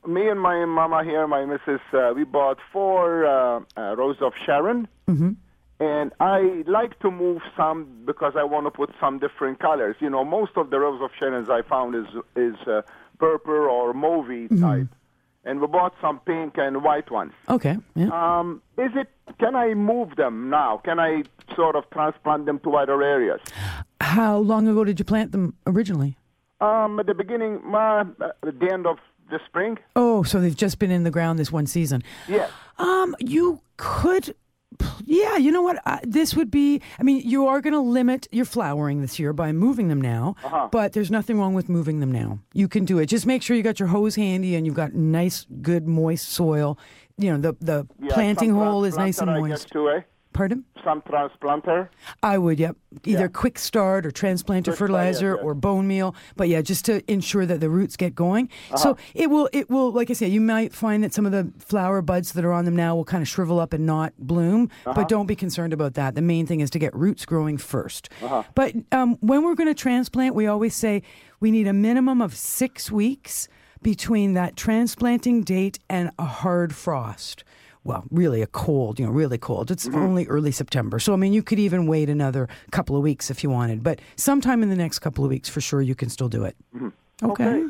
me and my mama here, my missus, uh, we bought four uh, uh, Rose of Sharon. Mm-hmm. And I like to move some because I want to put some different colors. You know, most of the rose of Sharons I found is is uh, purple or mauve Mm-hmm. type, and we bought some pink and white ones. Okay. Yeah. Um, is it? Can I move them now? Can I sort of transplant them to other areas? How long ago did you plant them originally? Um, at the beginning, uh, at the end of the spring. Oh, so they've just been in the ground this one season. Yeah. Um, you could. Yeah, you know what? Uh, this would be. I mean, you are going to limit your flowering this year by moving them now, Uh-huh. but there's nothing wrong with moving them now. You can do it. Just make sure you got your hose handy and you've got nice, good, moist soil. You know, the the Yeah, planting hole is nice and transplanter, I moist. guess, too, eh? Pardon? Some transplanter. I would, yep. Either Yeah. quick start or transplanter Quick start, fertilizer yes. or bone meal. But yeah, just to ensure that the roots get going. Uh-huh. So it will, it will, like I said, you might find that some of the flower buds that are on them now will kind of shrivel up and not bloom. Uh-huh. But don't be concerned about that. The main thing is to get roots growing 1st Uh-huh. But um, when we're going to transplant, we always say we need a minimum of six weeks between that transplanting date and a hard frost. Well, really a cold, you know, really cold. It's Mm-hmm. only early September. So, I mean, you could even wait another couple of weeks if you wanted. But sometime in the next couple of weeks, for sure, you can still do it. Mm-hmm. Okay.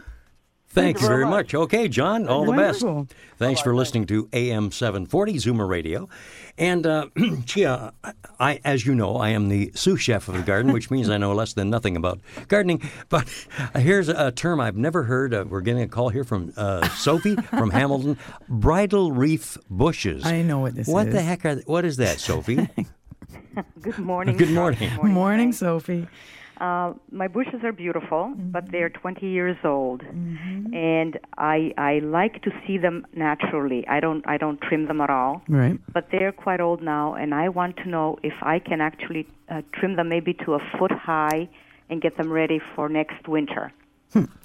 Thank, you very much. Okay, John, all the Wonderful. best. Thanks for listening to AM 740 Zoomer Radio. And, uh, Chia, I, as you know, I am the sous chef of the garden, which means I know less than nothing about gardening. But here's a term I've never heard. Uh, we're getting a call here from uh, Sophie from Hamilton. Bridal wreath bushes. I know what this What is. What the heck are? What is that, Sophie? Good morning. Good morning. Good Morning, Sophie. Uh, my bushes are beautiful, but they're 20 years old, Mm-hmm. and I I like to see them naturally. I don't I don't trim them at all. Right. But they're quite old now, and I want to know if I can actually uh, trim them maybe to a foot high and get them ready for next winter.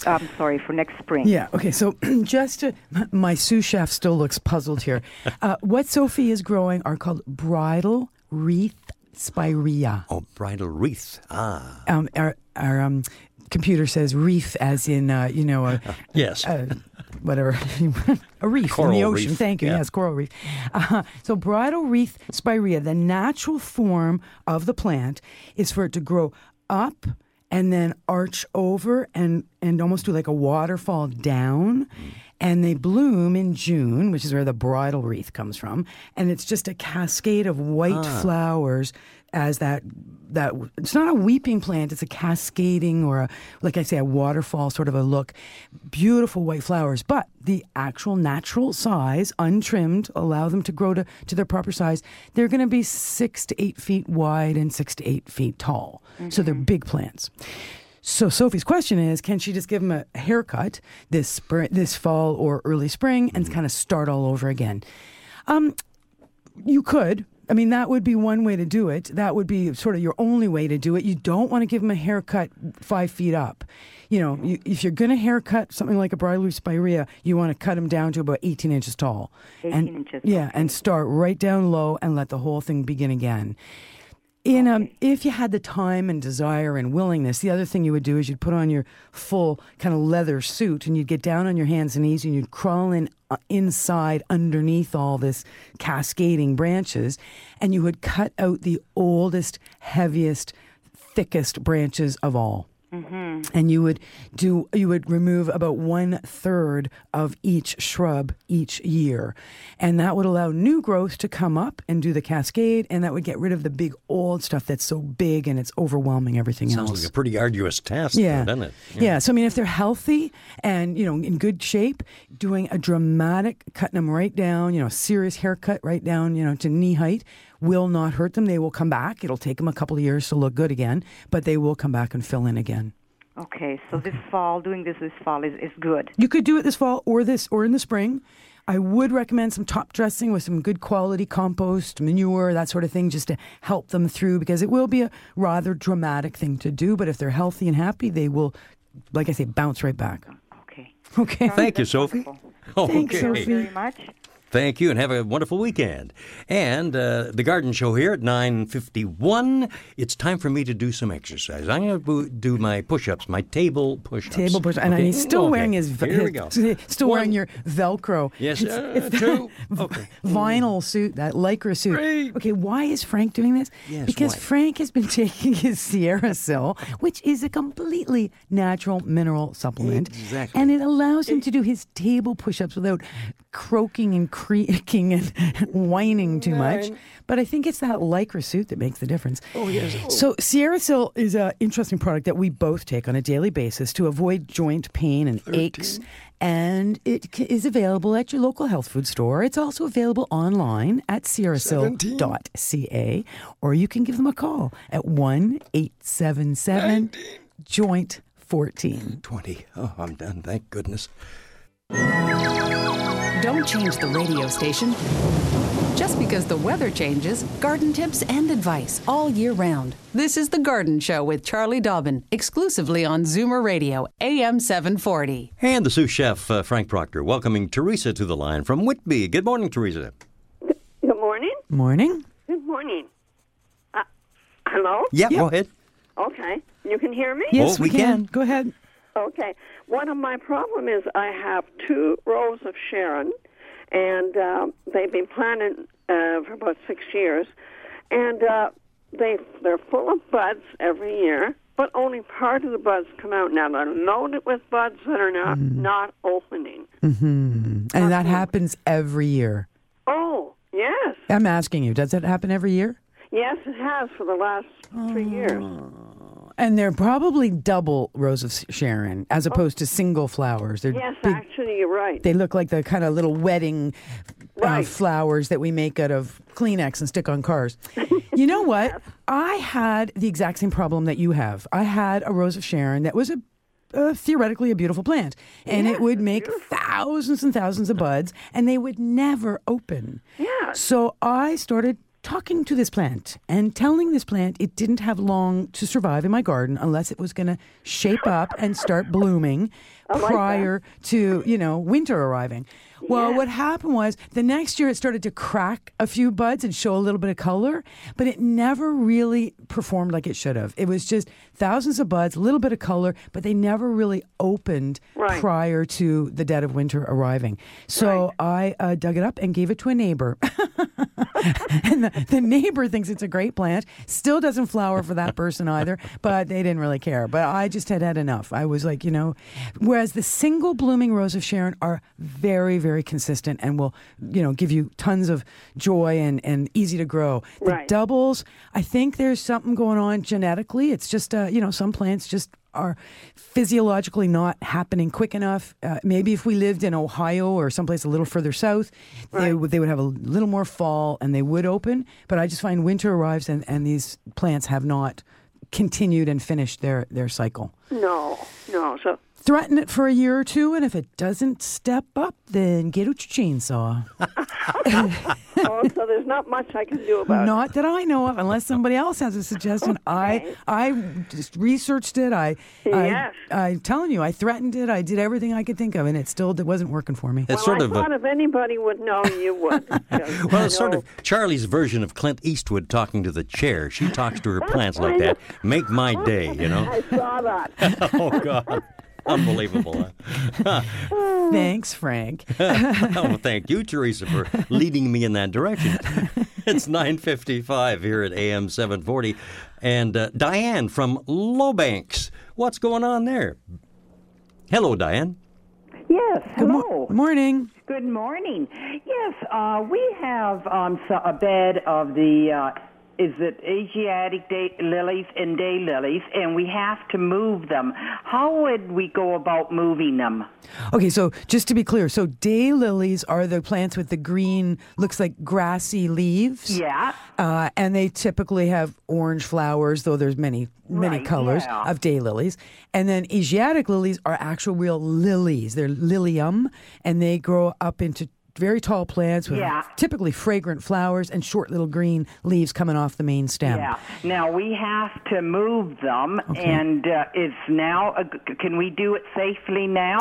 I'm sorry, for next spring. Hmm. Yeah. Okay. So just to, my sous chef still looks puzzled here. Uh, what Sophie is growing are called bridal wreath spirea. Oh, bridal wreath. Ah. Um, our our um, computer says reef as in uh, you know a Yes. a, whatever a reef in the ocean. reef, Thank you. yeah. Yes, coral reef. Uh, so bridal wreath spirea, the natural form of the plant is for it to grow up and then arch over and and almost do like a waterfall down. And they bloom in June, which is where the bridal wreath comes from. And it's just a cascade of white Ah. flowers as that that it's not a weeping plant it's a cascading or a like i say a waterfall sort of a look beautiful white flowers but the actual natural size untrimmed allow them to grow to, to their proper size they're going to be six to eight feet wide and six to eight feet tall so they're big plants so Sophie's question is, can she just give him a haircut this spring, this fall or early spring, and kind of start all over again? Um, you could. I mean, that would be one way to do it. That would be sort of your only way to do it. You don't want to give them a haircut five feet up. You know, you, if you're going to haircut something like a bridal spirea, you want to cut them down to about 18 inches tall. 18 and, inches, Yeah, and start right down low and let the whole thing begin again. In um, if you had the time and desire and willingness, the other thing you would do is you'd put on your full kind of leather suit and you'd get down on your hands and knees and you'd crawl in uh, inside underneath all this cascading branches, and you would cut out the oldest, heaviest, thickest branches of all Mm-hmm. and you would do you would remove about one third of each shrub each year and that would allow new growth to come up and do the cascade and that would get rid of the big old stuff that's so big and it's overwhelming everything Sounds else like a pretty arduous task, yeah. though, doesn't it? Yeah. So I mean, if they're healthy and you know in good shape, doing a dramatic cutting them right down, you know, serious haircut right down, you know, to knee height, will not hurt them. They will come back. It'll take them a couple of years to look good again, but they will come back and fill in again. Okay, so this fall, doing this this fall is, is good. You could do it this fall or this or in the spring. I would recommend some top dressing with some good quality compost, manure, that sort of thing, just to help them through because it will be a rather dramatic thing to do. But if they're healthy and happy, they will, like I say, bounce right back. Okay. Okay. Thank you, Sophie. Thanks, Okay. Sophie. Very much. Thank you, and have a wonderful weekend. And uh, the Garden Show here at 9.51. It's time for me to do some exercise. I'm going to do my push-ups, my table push-ups. Table push, ups. and he's still Okay. wearing his, Here we go. still wearing your Velcro. Yes, It's- uh, it's two. Okay. vinyl suit, that lycra suit. Okay, why is Frank doing this? Yes, because why? Frank has been taking his SierraSil, which is a completely natural mineral supplement, Exactly. and it allows him to do his table push-ups without croaking and creaking and whining too much. But I think it's that lycra suit that makes the difference. Oh, yes. Oh. So SierraSil is an interesting product that we both take on a daily basis to avoid joint pain and aches. And it is available at your local health food store. It's also available online at sierrasil.ca, or you can give them a call at 1 877 Joint 14. 20. Oh, I'm done. Thank goodness. Don't change the radio station. Just because the weather changes, garden tips and advice all year round. This is The Garden Show with Charlie Dobbin, exclusively on Zoomer Radio, AM 740. And the sous chef, uh, Frank Proctor, welcoming Teresa to the line from Whitby. Good morning, Teresa. Good morning. Morning. Good morning. Uh, hello? Yeah, go ahead. Okay. You can hear me? Yes, Oh, we, we can. can. Go ahead. Okay. One of my problem is I have two rose of Sharon, and um, they've been planted uh, for about six years, and uh, they they're full of buds every year, but only part of the buds come out. Now they're loaded with buds that are not not opening. hmm And that happens every year. Oh yes, I'm asking you, does that happen every year? yes, it has for the last three years. And they're probably double rose of Sharon as opposed to single flowers. They're Yes, big, actually, you're right. they look like the kind of little wedding uh, flowers that we make out of Kleenex and stick on cars. you know what? I had the exact same problem that you have. I had a rose of Sharon that was a uh, theoretically a beautiful plant, and it would make thousands and thousands of buds, and they would never open. Yeah. So I started talking to this plant and telling this plant it didn't have long to survive in my garden unless it was going to shape up and start blooming like that. prior to, you know, winter arriving. Well, what happened was the next year it started to crack a few buds and show a little bit of color, but it never really performed like it should have. It was just thousands of buds, a little bit of color, but they never really opened Right. prior to the dead of winter arriving. So I uh, dug it up and gave it to a neighbor. and the, the neighbor thinks it's a great plant. Still doesn't flower for that person either, but they didn't really care. But I just had had enough. I was like, you know, whereas the single blooming rose of Sharon are very, very consistent and will, you know, give you tons of joy and, and easy to grow. The Right. doubles, I think there's something going on genetically. It's just, uh, you know, some plants just are physiologically not happening quick enough. Uh, maybe if we lived in Ohio or someplace a little further south, they would they would have a little more fall and they would open. But I just find winter arrives and, and these plants have not continued and finished their, their cycle. No, no. So threaten it for a year or two, and if it doesn't step up, then get out your chainsaw. oh, so there's not much I can do about Not that I know of, unless somebody else has a suggestion. I I just researched it. I, Yes. I I'm telling you, I threatened it. I did everything I could think of, and it still it wasn't working for me. It's well, sort I of a- thought if anybody would know, you would. Well, it's sort of Charlie's version of Clint Eastwood talking to the chair. She talks to her plants like that. Make my day, you know? I saw that. oh, God. Unbelievable. Huh? Thanks, Frank. oh, thank you, Teresa, for leading me in that direction. It's 9.55 here at AM 740. And uh, Diane from Lowbanks. What's going on there? Hello, Diane. Yes, Good hello. mo- morning. Good morning. Yes, uh, we have um, so a bed of the, uh, is it Asiatic day lilies and day lilies, and we have to move them. How would we go about moving them? Okay, so just to be clear, so day lilies are the plants with the green, looks like grassy leaves. Yeah. Uh, and they typically have orange flowers, though there's many many Right, colors yeah. of day lilies. And then Asiatic lilies are actual real lilies. They're lilium, and they grow up into very tall plants with Yeah. typically fragrant flowers and short little green leaves coming off the main stem. Yeah. Now we have to move them, and uh, is now. Can we do it safely now?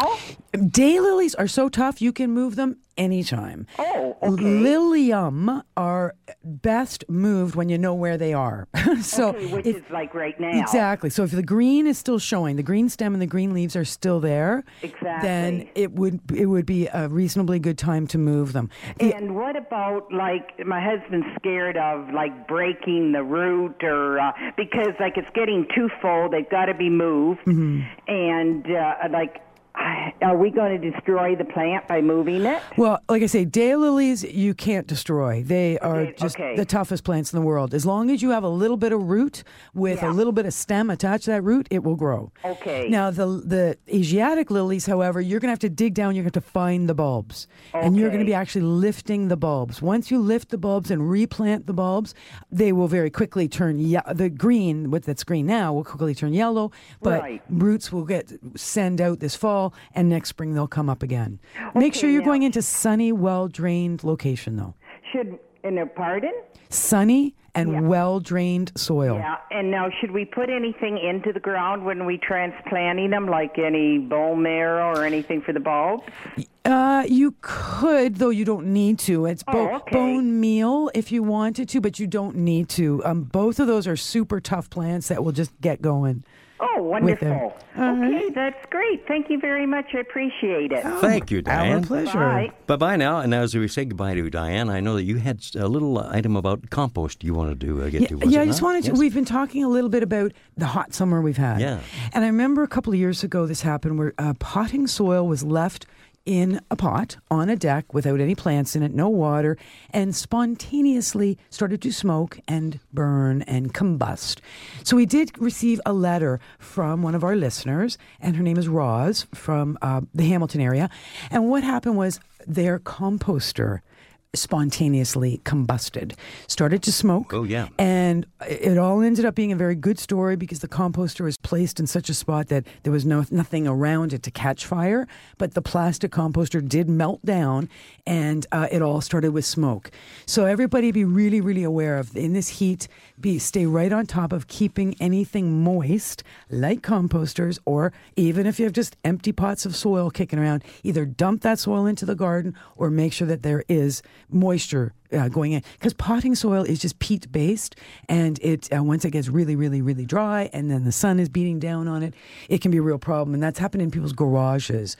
Daylilies are so tough you can move them anytime. Oh, okay. Lilium are best moved when you know where they are. so okay, which if- is like right now. Exactly. So if the green is still showing, the green stem and the green leaves are still there, Exactly. then it would it would be a reasonably good time to move them. The- And what about like my husband's scared of like breaking the root or uh, because like it's getting too full, they've got to be moved, Mhm. and uh, like. Are we going to destroy the plant by moving it? Well, like I say, daylilies you can't destroy. They are just okay. the toughest plants in the world. As long as you have a little bit of root with a little bit of stem attached to that root, it will grow. Okay. Now the the Asiatic lilies, however, you're going to have to dig down. You're going to have to find the bulbs, and you're going to be actually lifting the bulbs. Once you lift the bulbs and replant the bulbs, they will very quickly turn ye- the green. What that's green now will quickly turn yellow, but Right. roots will get send out this fall, and next spring they'll come up again. Make sure you're now- going into sunny, well drained location though. Should in a pardon? Sunny and well drained soil. Yeah, and now should we put anything into the ground when we transplanting them, like any bone marrow or anything for the bulbs? Uh, you could, though you don't need to. It's bo- Oh, okay. bone meal if you wanted to, but you don't need to. Um, both of those are super tough plants that will just get going. Oh, with them. wonderful. Okay, that's great. Thank you very much. I appreciate it. Thank you, Diane. Pleasure. Bye bye now. And as we say goodbye to Diane, I know that you had a little item about compost you wanted to uh, get Yeah, to. Was yeah it I just not? wanted to. Yes. We've been talking a little bit about the hot summer we've had. Yeah. And I remember a couple of years ago this happened where uh, potting soil was left in a pot on a deck without any plants in it, no water, and spontaneously started to smoke and burn and combust. So we did receive a letter from one of our listeners, and her name is Roz from uh, the Hamilton area. And what happened was their composter spontaneously combusted, started to smoke. Oh, yeah. And it all ended up being a very good story because the composter was placed in such a spot that there was no nothing around it to catch fire. But the plastic composter did melt down, and uh, it all started with smoke. So everybody be really, really aware of in this heat. Be stay right on top of keeping anything moist, like composters, or even if you have just empty pots of soil kicking around, either dump that soil into the garden or make sure that there is moisture uh, going in because potting soil is just peat based and it uh, once it gets really really really dry and then the sun is beating down on it it can be a real problem and that's happened in people's garages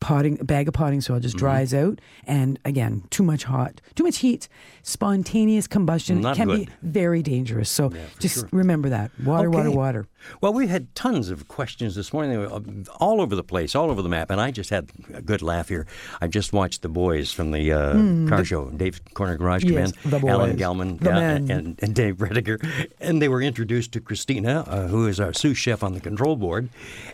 potting bag of potting soil just Mhm. dries out and again too much hot too much heat spontaneous combustion Not can good. be very dangerous so just sure. remember that water water Okay. water Well, we had tons of questions this morning, They were, uh, all over the place, all over the map, and I just had a good laugh here. I just watched the boys from the uh, Mm, car the- show, Dave's Corner Garage. Garage Yes. Alan Gelman The yeah, and, and Dave Rediger. And they were introduced to Christina, uh, who is our sous chef on the control board.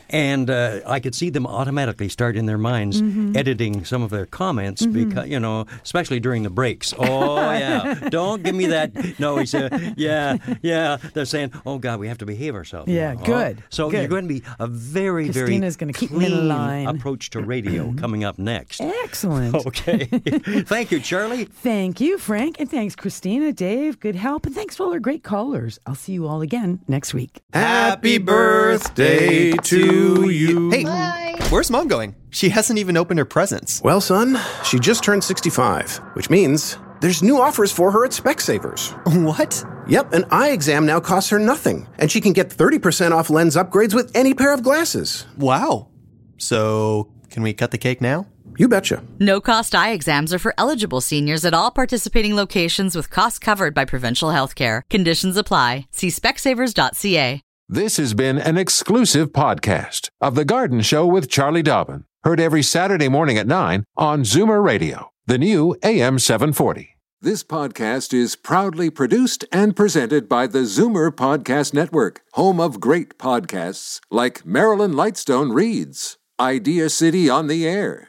And uh, I could see them automatically start in their minds Mhm. editing some of their comments Mhm. because, you know, especially during the breaks. Oh, yeah. Don't give me that. No, he said, yeah, yeah. They're saying, oh, God, we have to behave ourselves. Yeah, now." good, So good. you're going to be a very, Christina's very gonna keep them in clean line. approach to radio coming up next. Excellent. Okay. Thank you, Charlie. Thank you, Frank. And thanks, Christina, Dave. Good help. And thanks to all our great callers. I'll see you all again next week. Happy birthday to you. Hey, where's mom going? She hasn't even opened her presents. Well, son, she just turned 65, which means there's new offers for her at Specsavers. What? Yep, an eye exam now costs her nothing, and she can get 30% off lens upgrades with any pair of glasses. Wow. So, can we cut the cake now? You betcha. No cost eye exams are for eligible seniors at all participating locations with costs covered by provincial health care. Conditions apply. See specsavers.ca. This has been an exclusive podcast of The Garden Show with Charlie Dobbin. Heard every Saturday morning at 9 on Zoomer Radio, the new AM 740. This podcast is proudly produced and presented by the Zoomer Podcast Network, home of great podcasts like Marilyn Lightstone Reads, Idea City on the Air,